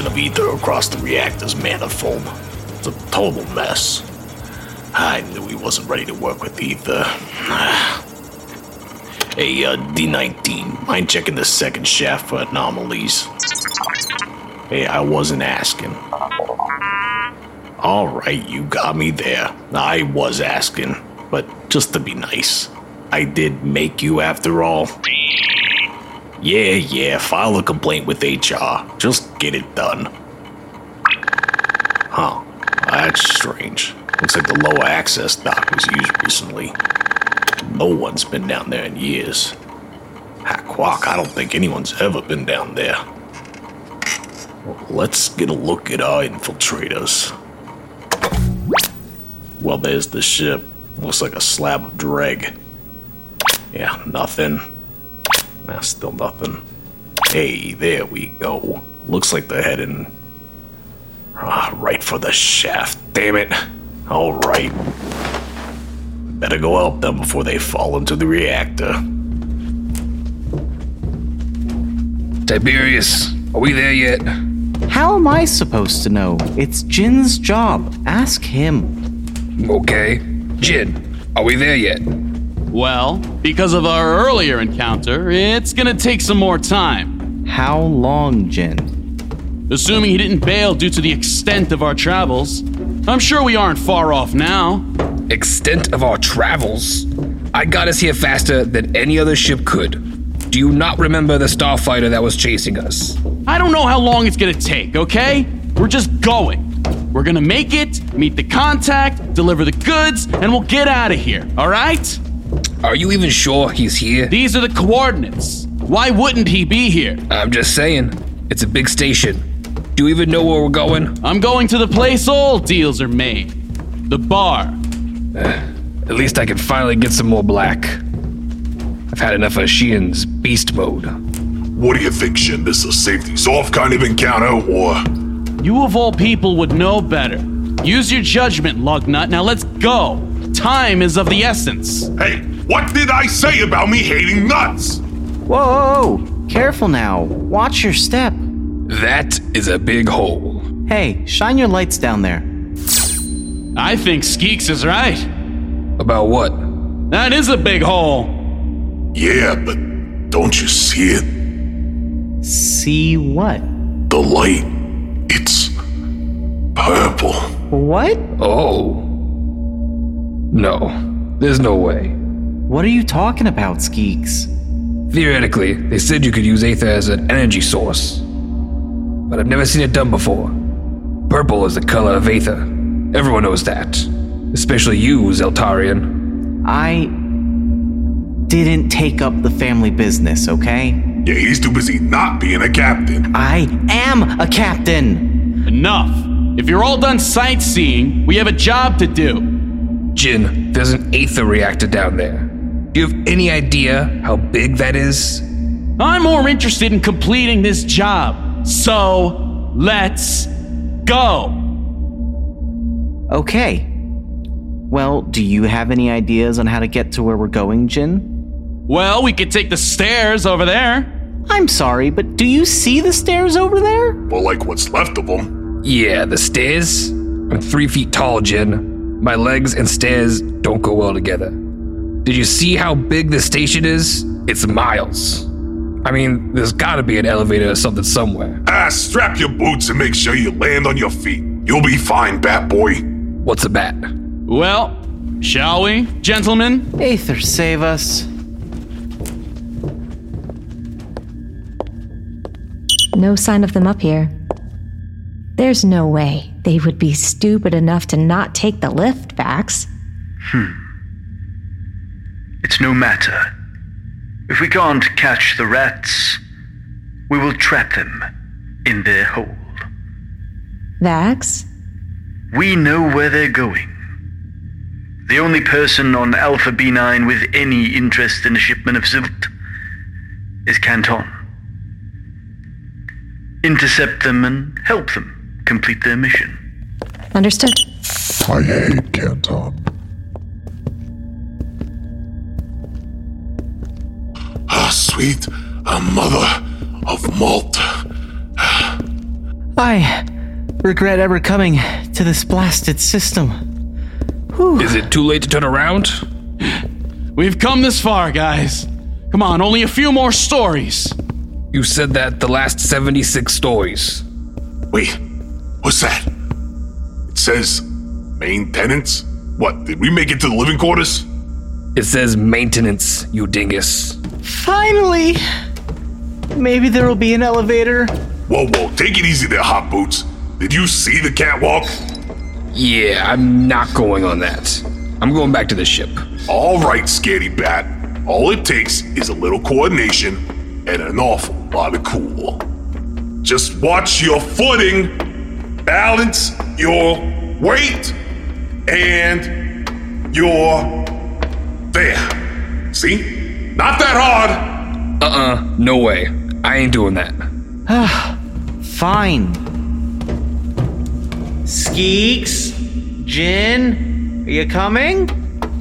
of ether across the reactor's manifold. It's a total mess. I knew he wasn't ready to work with ether. hey, uh, D19, mind checking the second shaft for anomalies? Hey, I wasn't asking. Alright, you got me there. I was asking, but just to be nice. I did make you after all. Yeah, yeah, file a complaint with HR. Just get it done. Huh, that's strange. Looks like the lower access dock was used recently. No one's been down there in years. Quack, I don't think anyone's ever been down there. Let's get a look at our infiltrators. Well, there's the ship. Looks like a slab of dreg. Yeah, nothing. Nah, still nothing. Hey, there we go. Looks like they're heading. Ah, right for the shaft. Damn it. Alright. Better go help them before they fall into the reactor. Tiberius, are we there yet? How am I supposed to know? It's Djyn's job. Ask him. Okay. Djyn, are we there yet? Well, because of our earlier encounter, it's gonna take some more time. How long, Djyn? Assuming he didn't bail due to the extent of our travels, I'm sure we aren't far off now. Extent of our travels? I got us here faster than any other ship could. Do you not remember the starfighter that was chasing us? I don't know how long it's gonna take, okay? We're just going. We're gonna make it, meet the contact, deliver the goods, and we'll get out of here, alright? Are you even sure he's here? These are the coordinates. Why wouldn't he be here? I'm just saying. It's a big station. Do you even know where we're going? I'm going to the place all deals are made the bar. At least I can finally get some more black. I've had enough of Schyan's beast mode. What do you think, Schyan? This is a safety's off kind of encounter, or. You of all people would know better. Use your judgment, Lugnut. Now let's go. Time is of the essence. Hey, what did I say about me hating nuts? Whoa, careful now. Watch your step. That is a big hole. Hey, shine your lights down there. I think Skeeks is right. About what? That is a big hole. Yeah, but don't you see it? See what? The light. It's purple. What? Oh. No, there's no way. What are you talking about, Skeeks? Theoretically, they said you could use Aether as an energy source. But I've never seen it done before. Purple is the color of Aether. Everyone knows that. Especially you, Zeltarian. I didn't take up the family business, okay? Yeah, he's too busy not being a captain. I am a captain! Enough. If you're all done sightseeing, we have a job to do. Djyn, there's an Aether reactor down there. Do you have any idea how big that is? I'm more interested in completing this job. So, let's go. Okay. Well, do you have any ideas on how to get to where we're going, Djyn? Well, we could take the stairs over there. I'm sorry, but do you see the stairs over there? Well, like what's left of them. Yeah, the stairs? I'm three feet tall, Djyn. My legs and stairs don't go well together. Did you see how big the station is? It's miles. I mean, there's gotta be an elevator or something somewhere. Ah, strap your boots and make sure you land on your feet. You'll be fine, Bat Boy. What's a bat? Well, shall we, gentlemen? Aether, save us. No sign of them up here. There's no way they would be stupid enough to not take the lift backs. Hmm. It's no matter. If we can't catch the rats, we will trap them in their hole. Vax? We know where they're going. The only person on Alpha B9 with any interest in a shipment of silt is Canton. Intercept them and help them complete their mission. Understood. I hate Canton. Ah, sweet. a mother of malt. I regret ever coming to this blasted system. Is it too late to turn around? We've come this far, guys. Come on, only a few more stories. You said that the last 76 stories. Wait, what's that? It says maintenance? What, did we make it to the living quarters? It says maintenance, you dingus. Finally! Maybe there will be an elevator. Whoa, whoa, take it easy there, Hot Boots. Did you see the catwalk? Yeah, I'm not going on that. I'm going back to the ship. All right, Scaredy Bat. All it takes is a little coordination and an awful lot of cool. Just watch your footing, balance your weight, and your. There. See? Not that hard. Uh-uh, no way. I ain't doing that. Fine. Skeeks? Djyn? Are you coming?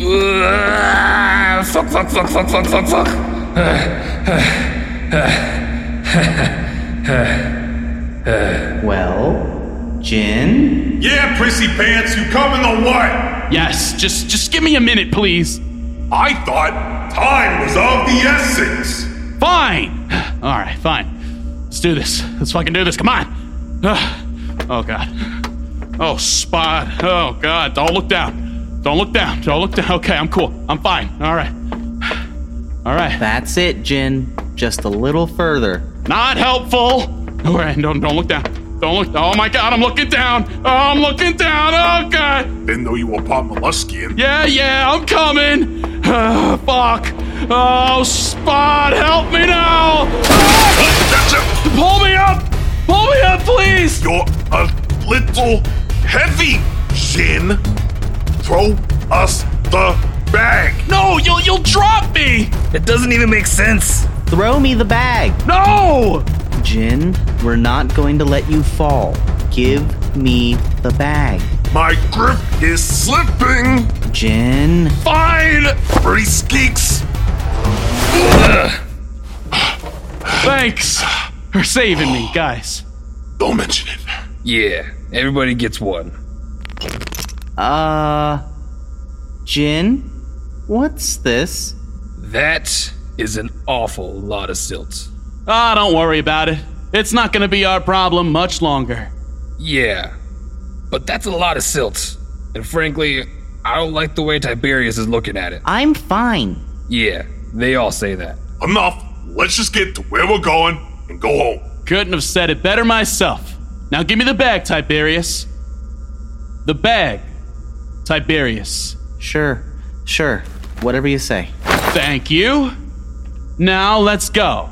Uh, fuck, fuck, fuck, fuck, fuck, fuck, fuck. Well, Djyn? Yeah, Prissy Pants, you coming or what? Yes, just just give me a minute, please. I thought time was of the essence. Fine. All right, fine. Let's do this. Let's fucking do this. Come on. Oh god. Oh, Spot. Oh god. Don't look down. Don't look down. Don't look down. Okay, I'm cool. I'm fine. All right. All right. That's it, Djyn. Just a little further. Not helpful. All right. Don't don't look down. Don't look. Oh my god. I'm looking down. Oh, I'm looking down. Oh god. Didn't know you were part Molluskian. Yeah, yeah. I'm coming. Ah, fuck. Oh, Spot. Help me now. Ah! Pull me up. Pull me up, please. You're a little heavy, Djyn. Throw us the bag. No, you'll you'll drop me. It doesn't even make sense. Throw me the bag. No. Djyn, we're not going to let you fall. Give me the bag. My grip is slipping. Djyn. Fine. Pretty skeeks. Thanks for saving me, guys. Don't mention it. Yeah, everybody gets one. Uh. Djyn? What's this? That is an awful lot of silt. Ah, don't worry about it. It's not gonna be our problem much longer. Yeah, but that's a lot of silt. And frankly, I don't like the way Tiberius is looking at it. I'm fine. Yeah, they all say that. Enough. Let's just get to where we're going and go home. Couldn't have said it better myself. Now give me the bag, Tiberius. The bag, Tiberius. Sure, sure. Whatever you say. Thank you. Now let's go.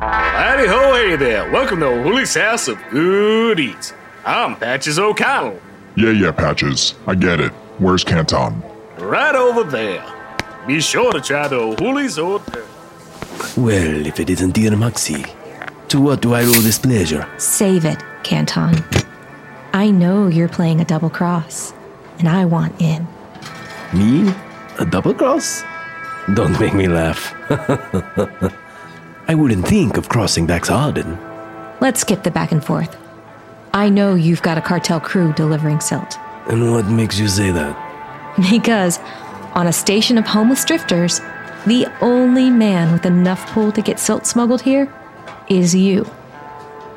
Howdy ho, hey there. Welcome to Woolie's House of Good Eats. I'm Patches O'Connell. Yeah, yeah, Patches. I get it. Where's Canton? Right over there. Be sure to try the Woolie's Hotel. Well, if it isn't dear Moxie, to what do I owe this pleasure? Save it, Canton. I know you're playing a double cross, and I want in. Me? A double cross? Don't make me laugh. I wouldn't think of crossing Vax Arden. Let's skip the back and forth. I know you've got a cartel crew delivering silt. And what makes you say that? Because on a station of homeless drifters, the only man with enough pull to get silt smuggled here is you.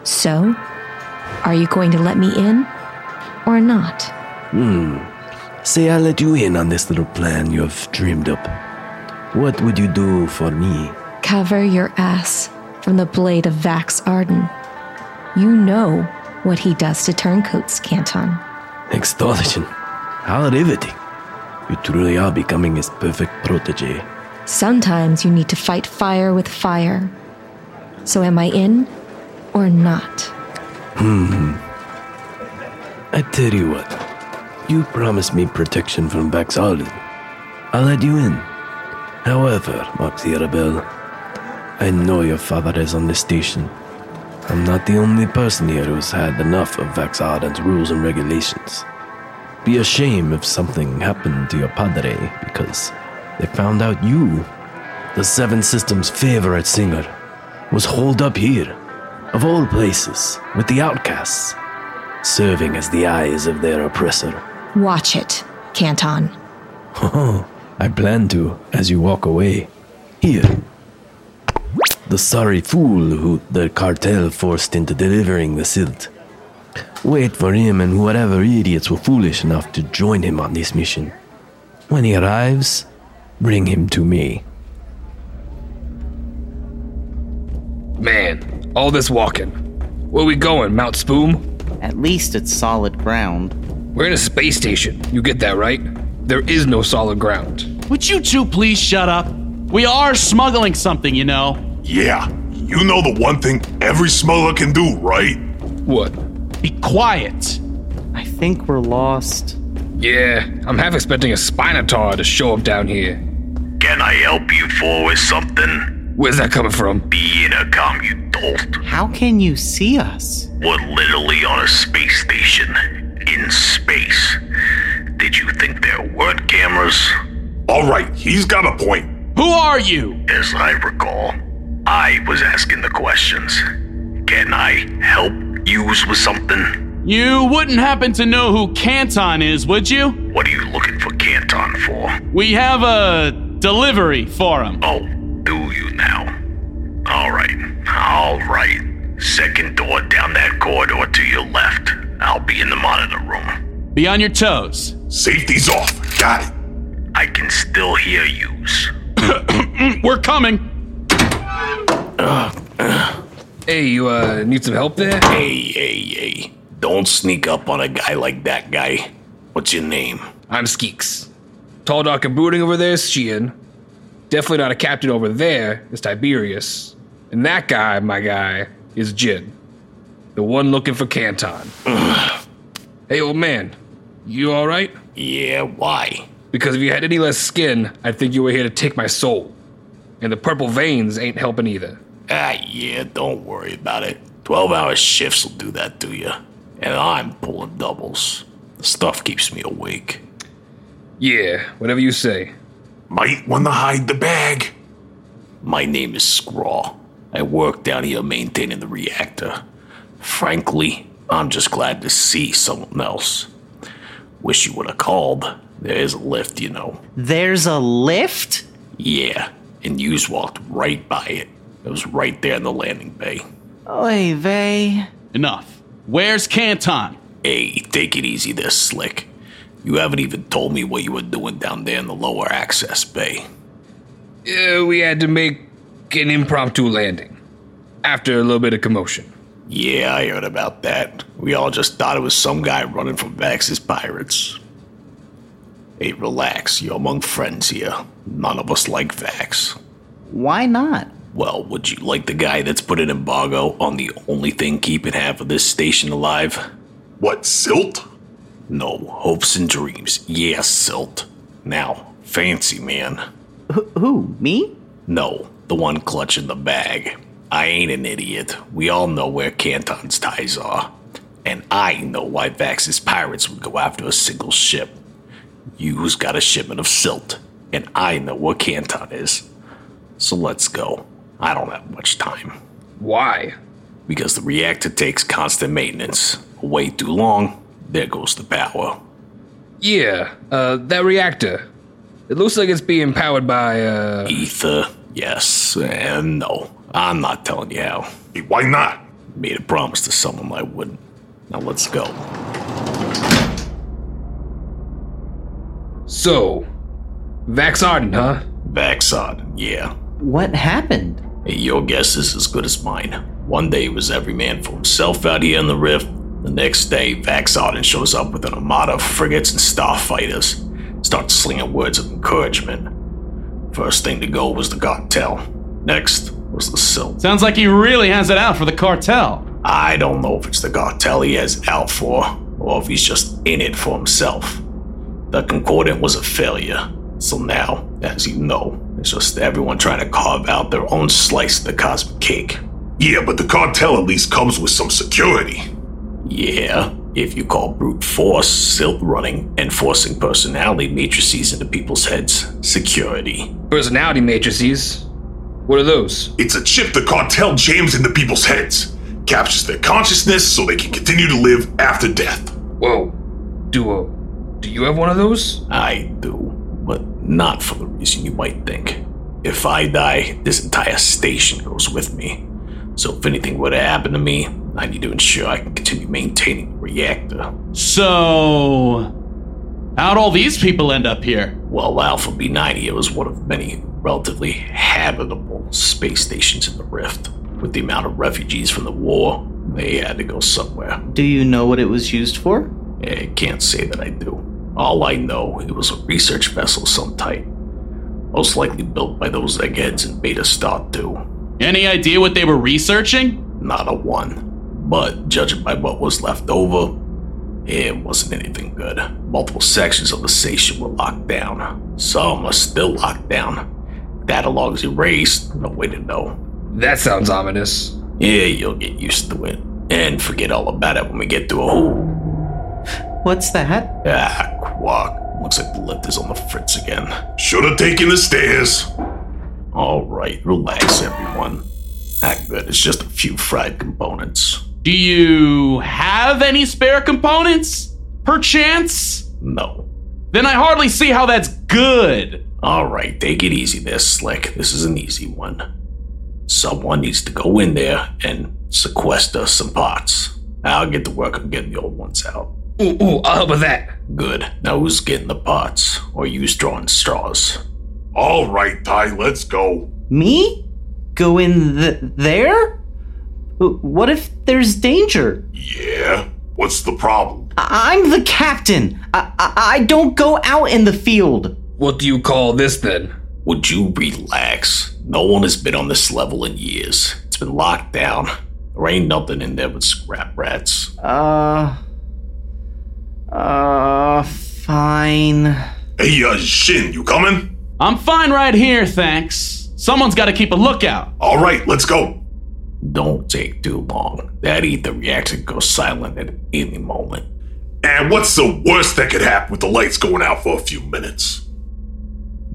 So, are you going to let me in or not? Hmm. Say I let you in on this little plan you've dreamed up. What would you do for me? Cover your ass from the blade of Vax Arden. You know what he does to turncoats, Canton. Extortion. How riveting. You truly are becoming his perfect protege. Sometimes you need to fight fire with fire. So, am I in or not? Hmm. I tell you what, you promised me protection from Vax Arden. I'll let you in. However, Moxie I know your father is on this station. I'm not the only person here who's had enough of Vax Arden's rules and regulations. Be a shame if something happened to your padre because they found out you the Seven Systems' favorite singer, was holed up here, of all places, with the outcasts, serving as the eyes of their oppressor. Watch it, Canton. Oh, I plan to as you walk away. Here. The sorry fool who the cartel forced into delivering the silt. Wait for him and whatever idiots were foolish enough to join him on this mission. When he arrives, bring him to me. Man, all this walking. Where we going, Mount Spoom? At least it's solid ground. We're in a space station. You get that right? There is no solid ground. Would you two please shut up? We are smuggling something, you know. Yeah, you know the one thing every smuggler can do, right? What? Be quiet. I think we're lost. Yeah, I'm half expecting a Spinotaur to show up down here. Can I help you for with something? Where's that coming from? Be in a calm, you dolt. How can you see us? We're literally on a space station. In space. Did you think there weren't cameras? All right, he's got a point. Who are you? As I recall, I was asking the questions. Can I help yous with something? You wouldn't happen to know who Canton is, would you? What are you looking for Canton for? We have a delivery for him. Oh, do you now? All right, all right. Second door down that corridor to your left. I'll be in the monitor room. Be on your toes. Safety's off. Got it. I can still hear yous. We're coming. Hey, you uh need some help there? Hey, hey, hey. Don't sneak up on a guy like that guy. What's your name? I'm Skeeks. Tall, dark, and brooding over there is Schyan. Definitely not a captain over there is Tiberius. And that guy, my guy, is Djyn. The one looking for Canton. hey, old man. You alright? Yeah, why? Because if you had any less skin, I'd think you were here to take my soul. And the purple veins ain't helping either. Ah, yeah, don't worry about it. 12 hour shifts will do that to you. And I'm pulling doubles. The stuff keeps me awake. Yeah, whatever you say. Might want to hide the bag. My name is Scraw. I work down here maintaining the reactor. Frankly, I'm just glad to see someone else. Wish you would have called. There is a lift, you know. There's a lift? Yeah, and yous walked right by it. It was right there in the landing bay. Oy vey. Enough. Where's Canton? Hey, take it easy there, Slick. You haven't even told me what you were doing down there in the lower access bay. Yeah, we had to make an impromptu landing. After a little bit of commotion. Yeah, I heard about that. We all just thought it was some guy running from Vax's pirates. Hey, relax. You're among friends here. None of us like Vax. Why not? Well, would you like the guy that's put an embargo on the only thing keeping half of this station alive? What, silt? No, hopes and dreams. Yeah, Silt. Now, fancy man. Wh- who? Me? No, the one clutching the bag. I ain't an idiot. We all know where Canton's ties are. And I know why Vax's pirates would go after a single ship. You's got a shipment of silt, and I know where Canton is. So let's go. I don't have much time. Why? Because the reactor takes constant maintenance. Wait too long, there goes the power. Yeah, uh, that reactor. It looks like it's being powered by, uh. Ether, yes, and no. I'm not telling you how. Hey, why not? Made a promise to someone I wouldn't. Now let's go. So. Vax Arden, huh? Vax Arden, yeah. What happened? Hey, your guess is as good as mine. One day it was every man for himself out here in the rift. The next day, Vax Arden shows up with an armada of frigates and starfighters. Starts slinging words of encouragement. First thing to go was the cartel. Next was the silt. Sounds like he really has it out for the cartel. I don't know if it's the cartel he has it out for, or if he's just in it for himself. The Concordant was a failure, so now, as you know, it's just everyone trying to carve out their own slice of the cosmic cake. Yeah, but the cartel at least comes with some security. Yeah, If you call brute force, silt running, and forcing personality matrices into people's heads security. Personality matrices. What are those? It's a chip the cartel jams into people's heads, captures their consciousness so they can continue to live after death. Whoa. Do uh, do you have one of those? I do, but not for the reason you might think. If I die, this entire station goes with me. So if anything were to happen to me, I need to ensure I can continue maintaining the reactor. So, how'd all these people end up here? Well, Alpha B9 was one of many relatively habitable space stations in the Rift. With the amount of refugees from the war, they had to go somewhere. Do you know what it was used for? Eh, I can't say that I do. All I know, it was a research vessel of some type. Most likely built by those eggheads in Beta Star 2. Any idea what they were researching? Not a one. But judging by what was left over, it wasn't anything good. Multiple sections of the station were locked down. Some are still locked down. Data logs erased, no way to know. That sounds ominous. Yeah, you'll get used to it. And forget all about it when we get to a hole. What's that? Ah, quack. Looks like the lift is on the fritz again. Should have taken the stairs. Alright, relax, everyone. Not good, it's just a few fried components. Do you have any spare components? Perchance? No. Then I hardly see how that's good. Alright, take it easy there, Slick. This is an easy one. Someone needs to go in there and sequester some parts. I'll get to work on getting the old ones out. Ooh, ooh, I'll help with that. Good. Now who's getting the parts? Or you drawing straws? All right, Ty, let's go. Me? Go in th- there? What if there's danger? Yeah? What's the problem? I- I'm the captain. I-, I I don't go out in the field. What do you call this then? Would you relax? No one has been on this level in years. It's been locked down. There ain't nothing in there but scrap rats. Uh. Uh. Fine. Hey, uh, Schyan, you coming? I'm fine right here, thanks. Someone's got to keep a lookout. All right, let's go. Don't take too long. That ether reactor goes silent at any moment. And what's the worst that could happen with the lights going out for a few minutes?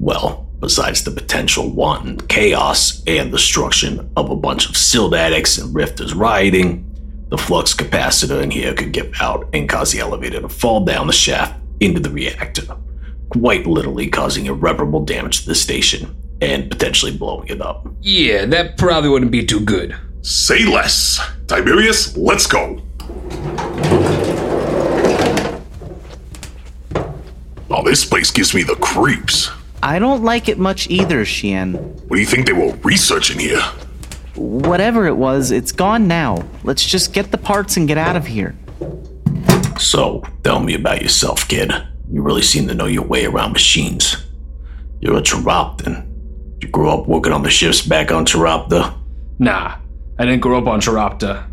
Well, besides the potential wanton chaos and destruction of a bunch of silt addicts and rifters rioting, the flux capacitor in here could give out and cause the elevator to fall down the shaft into the reactor, quite literally causing irreparable damage to the station and potentially blowing it up. Yeah, that probably wouldn't be too good. Say less. Tiberius, let's go. Oh, this place gives me the creeps. I don't like it much either, Schyan. What do you think they were researching here? Whatever it was, it's gone now. Let's just get the parts and get out of here. So, tell me about yourself, kid. You really seem to know your way around machines. You're a Chiroptan. You grew up working on the ships back on Chiropta? Nah, I didn't grow up on Chiropta.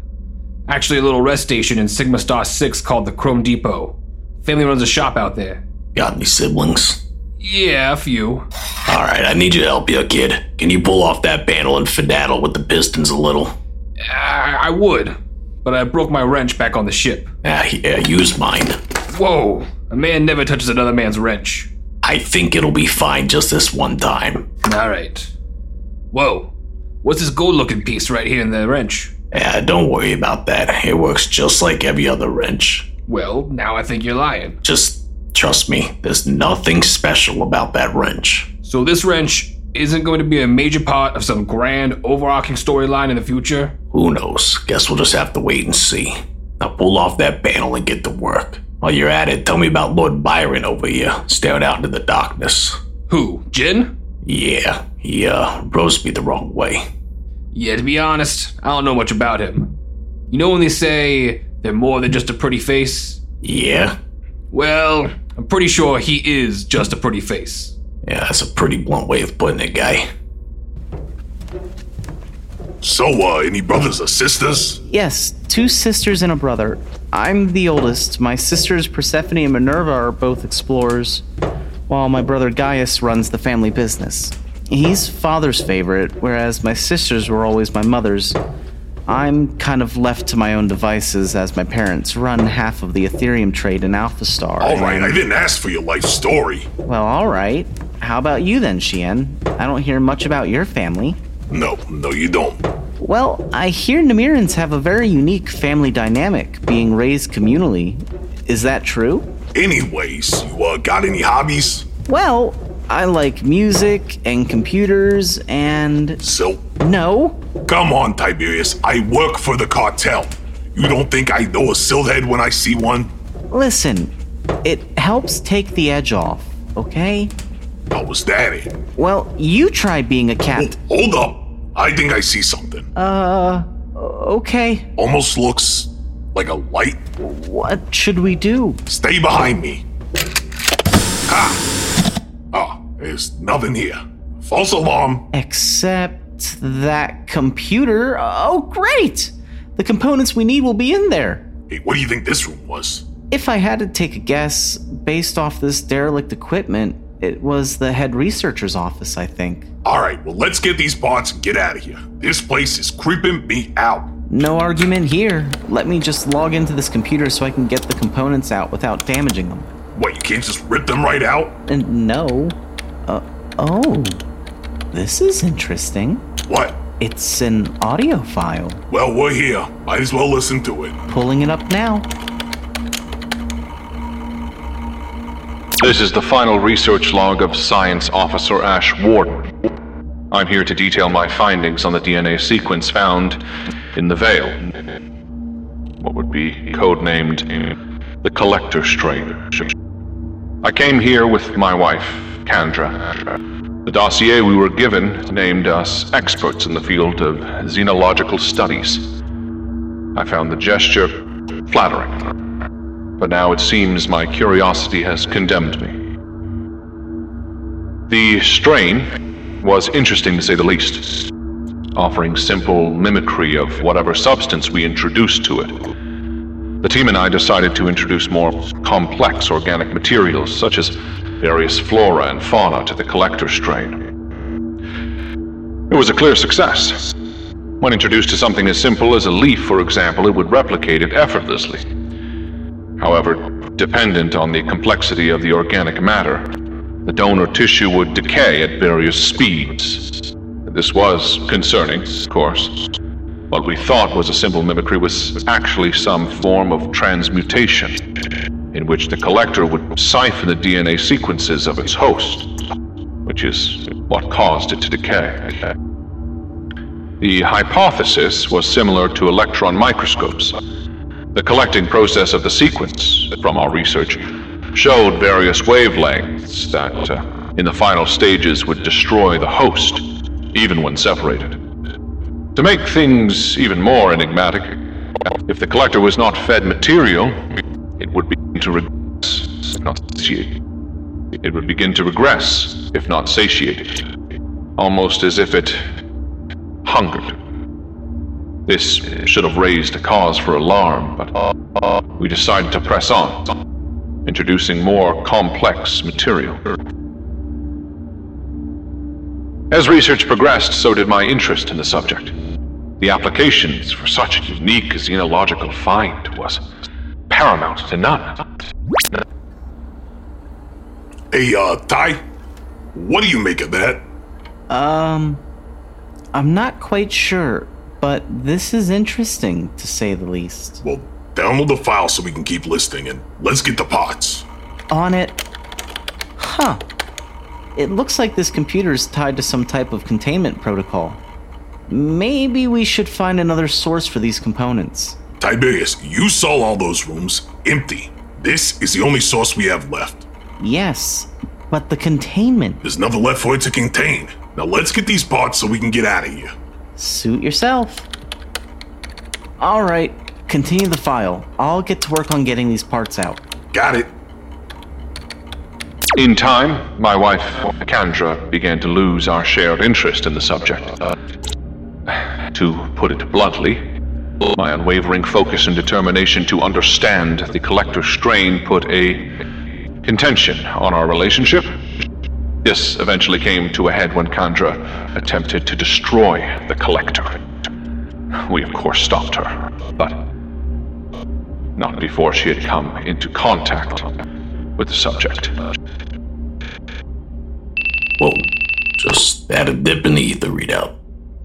Actually, a little rest station in Sigma Star 6 called the Chrome Depot. Family runs a shop out there. Got any siblings? Yeah, a few. Alright, I need you to help your kid. Can you pull off that panel and fiddle with the pistons a little? I, I would, but I broke my wrench back on the ship. Ah, yeah, use mine. Whoa, a man never touches another man's wrench. I think it'll be fine just this one time. Alright. Whoa, what's this gold looking piece right here in the wrench? Yeah, don't worry about that. It works just like every other wrench. Well, now I think you're lying. Just trust me, there's nothing special about that wrench. So this wrench isn't going to be a major part of some grand overarching storyline in the future? Who knows? Guess we'll just have to wait and see. Now pull off that panel and get to work. While you're at it, tell me about Lord Byron over here, staring out into the darkness. Who, Djyn? Yeah, he, uh, rose me the wrong way. Yeah, to be honest, I don't know much about him. You know when they say they're more than just a pretty face? Yeah? Well, I'm pretty sure he is just a pretty face. Yeah, that's a pretty blunt way of putting it, guy. So, uh, any brothers or sisters? Yes, two sisters and a brother. I'm the oldest. My sisters Persephone and Minerva are both explorers, while my brother Gaius runs the family business. He's father's favorite, whereas my sisters were always my mother's. I'm kind of left to my own devices as my parents run half of the Ethereum trade in Alpha Star. All right, and- I didn't ask for your life story. Well, all right. How about you then, Schyan? I don't hear much about your family. No, no, you don't. Well, I hear Namirans have a very unique family dynamic, being raised communally. Is that true? Anyways, you uh, got any hobbies? Well, I like music and computers and. So, No. come on, Tiberius. I work for the cartel. You don't think I know a silthead when I see one? Listen, it helps take the edge off, okay? How was that it? Well, you try being a cat. Hold up. I think I see something. Uh, okay. Almost looks like a light. What should we do? Stay behind me. Ha! Ah, there's nothing here. False alarm. Except that computer. Oh, great! The components we need will be in there. Hey, what do you think this room was? If I had to take a guess, based off this derelict equipment, it was the head researcher's office, I think. All right, well, let's get these parts and get out of here. This place is creeping me out. No argument here. Let me just log into this computer so I can get the components out without damaging them. What, you can't just rip them right out? And no. Uh, oh. This is interesting. What? It's an audio file. Well, we're here. Might as well listen to it. Pulling it up now. This is the final research log of Science Officer Ash Warden. I'm here to detail my findings on the DNA sequence found in the Veil. What would be codenamed the Collector Strain. I came here with my wife, Kandra. The dossier we were given named us experts in the field of xenological studies. I found the gesture flattering. But now it seems my curiosity has condemned me. The strain was interesting to say the least, offering simple mimicry of whatever substance we introduced to it. The team and I decided to introduce more complex organic materials, such as various flora and fauna, to the collector strain. It was a clear success. When introduced to something as simple as a leaf, for example, it would replicate it effortlessly. However, dependent on the complexity of the organic matter, the donor tissue would decay at various speeds. This was concerning, of course. What we thought was a simple mimicry was actually some form of transmutation, in which the collector would siphon the DNA sequences of its host, which is what caused it to decay. The hypothesis was similar to electron microscopes. The collecting process of the sequence, from our research, showed various wavelengths that, uh, in the final stages, would destroy the host, even when separated. To make things even more enigmatic, if the collector was not fed material, it would begin to regress, if not satiate. It would begin to regress, if not satiated, almost as if it hungered. This should have raised a cause for alarm, but we decided to press on, introducing more complex material. As research progressed, so did my interest in the subject. The applications for such a unique xenological find was paramount to none. Hey, uh, Ty, what do you make of that? Um, I'm not quite sure, but this is interesting to say the least. Well, download the file so we can keep listening, and let's get the pots. On it. Huh. It looks like this computer is tied to some type of containment protocol. Maybe we should find another source for these components. Tiberius, you saw all those rooms empty. This is the only source we have left. Yes, but the containment. There's nothing left for it to contain. Now let's get these parts so we can get out of here. Suit yourself. All right, continue the file. I'll get to work on getting these parts out. Got it. In time, my wife, Kandra, began to lose our shared interest in the subject. Uh, to put it bluntly, my unwavering focus and determination to understand the collector strain put a contention on our relationship. This eventually came to a head when Kandra attempted to destroy the collector. we of course stopped her, but not before she had come into contact with the subject. Whoa, just had a dip in the ether readout.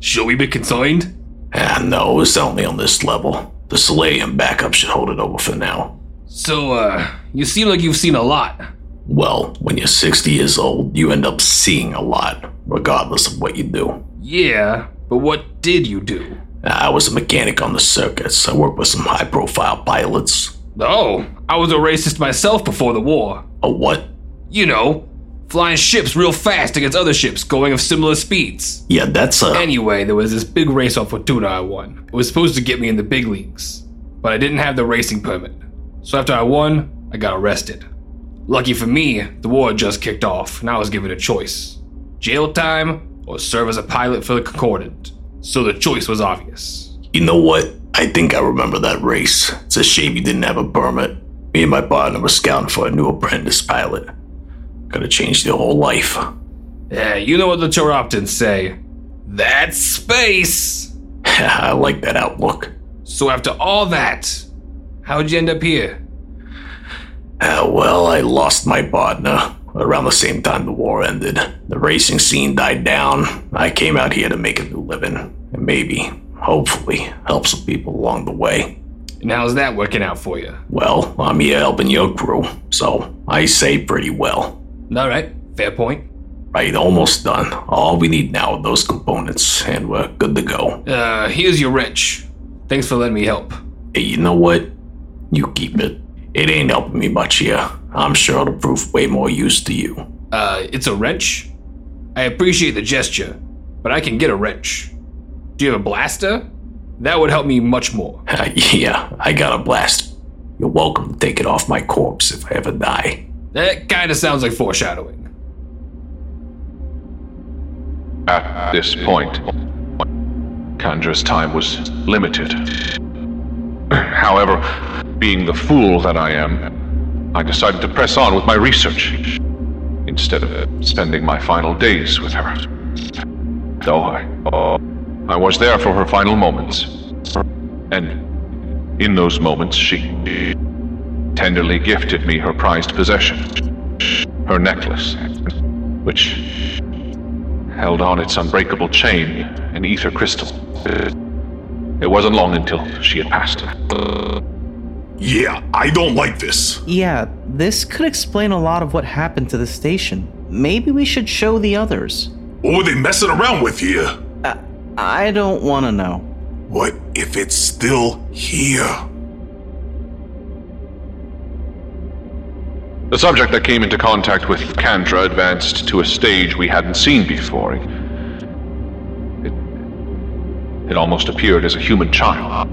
Should we be concerned? Ah, no, it's only on this level. The Solarium backup should hold it over for now. So, uh, you seem like you've seen a lot. Well, when you're 60 years old, you end up seeing a lot, regardless of what you do. Yeah, but what did you do? I was a mechanic on the circuits. I worked with some high profile pilots. Oh, I was a racist myself before the war. A what? You know, flying ships real fast against other ships going of similar speeds. Yeah, that's a. Anyway, there was this big race on Fortuna I won. It was supposed to get me in the big leagues, but I didn't have the racing permit. So after I won, I got arrested. Lucky for me, the war had just kicked off, and I was given a choice jail time or serve as a pilot for the Concordant. So the choice was obvious. You know what? I think I remember that race. It's a shame you didn't have a permit. Me and my partner were scouting for a new apprentice pilot. Could have changed your whole life. Yeah, you know what the Chiroptans say. That's space! I like that outlook. So after all that, how'd you end up here? Uh, well, I lost my partner around the same time the war ended. The racing scene died down. I came out here to make a new living. And maybe, hopefully, help some people along the way. And how's that working out for you? Well, I'm here helping your crew, so I say pretty well. Alright, fair point. Right, almost done. All we need now are those components, and we're good to go. Uh, here's your wrench. Thanks for letting me help. Hey, you know what? You keep it. It ain't helping me much here. I'm sure it'll prove way more use to you. Uh, it's a wrench? I appreciate the gesture, but I can get a wrench. Do you have a blaster? That would help me much more. yeah, I got a blast. You're welcome to take it off my corpse if I ever die. That kinda sounds like foreshadowing. At this point, Kandra's time was limited. However, being the fool that I am, I decided to press on with my research instead of spending my final days with her. Though I, I was there for her final moments, and in those moments she tenderly gifted me her prized possession, her necklace, which held on its unbreakable chain an ether crystal. It wasn't long until she had passed. Yeah, I don't like this. Yeah, this could explain a lot of what happened to the station. Maybe we should show the others. What were they messing around with here? Uh, I don't want to know. What if it's still here? The subject that came into contact with Kandra advanced to a stage we hadn't seen before. It, it almost appeared as a human child.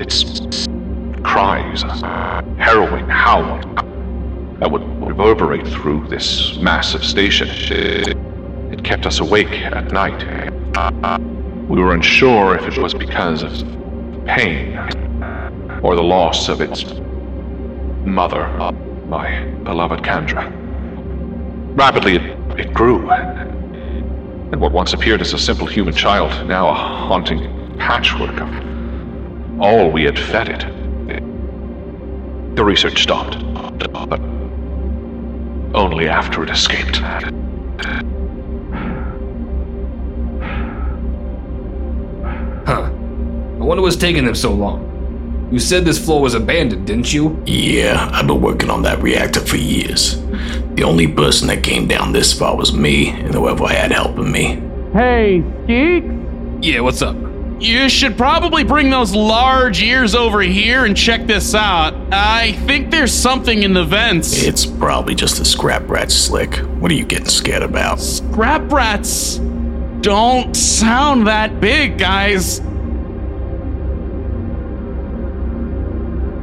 Its cries, harrowing howl that would reverberate through this massive station. It kept us awake at night. We were unsure if it was because of pain or the loss of its mother my beloved Kandra. Rapidly, it, it grew, and what once appeared as a simple human child, now a haunting patchwork of all we had fed it. The research stopped, but only after it escaped. Huh. I wonder what's taking them so long. You said this floor was abandoned, didn't you? Yeah, I've been working on that reactor for years. The only person that came down this far was me and whoever I had helping me. Hey, Skeek? Yeah, what's up? You should probably bring those large ears over here and check this out. I think there's something in the vents. It's probably just a scrap rat slick. What are you getting scared about? Scrap rats don't sound that big, guys.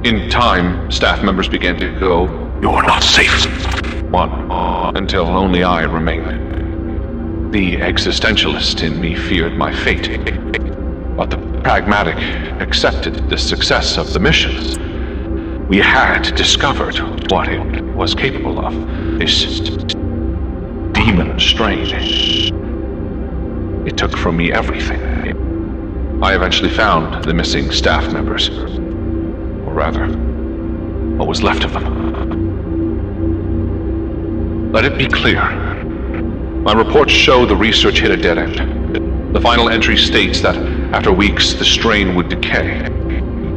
In time, staff members began to go, You're not safe. One, uh, until only I remained. The existentialist in me feared my fate, but the pragmatic accepted the success of the mission. We had discovered what it was capable of. This demon strain. It took from me everything I eventually found the missing staff members. Rather, what was left of them. Let it be clear. My reports show the research hit a dead end. The final entry states that after weeks, the strain would decay.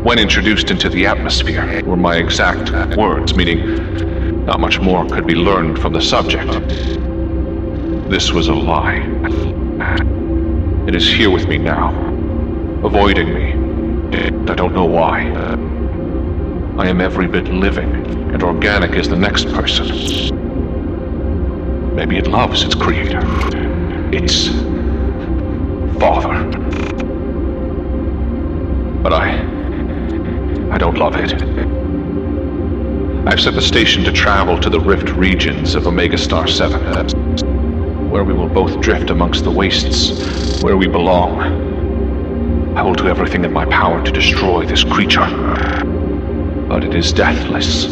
When introduced into the atmosphere, were my exact words, meaning not much more could be learned from the subject. This was a lie. It is here with me now, avoiding me. I don't know why. I am every bit living, and organic as the next person. Maybe it loves its creator. Its father. But I. I don't love it. I've set the station to travel to the rift regions of Omega Star 7, where we will both drift amongst the wastes, where we belong. I will do everything in my power to destroy this creature, but it is deathless.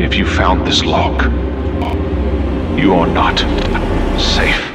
If you found this lock, you are not safe.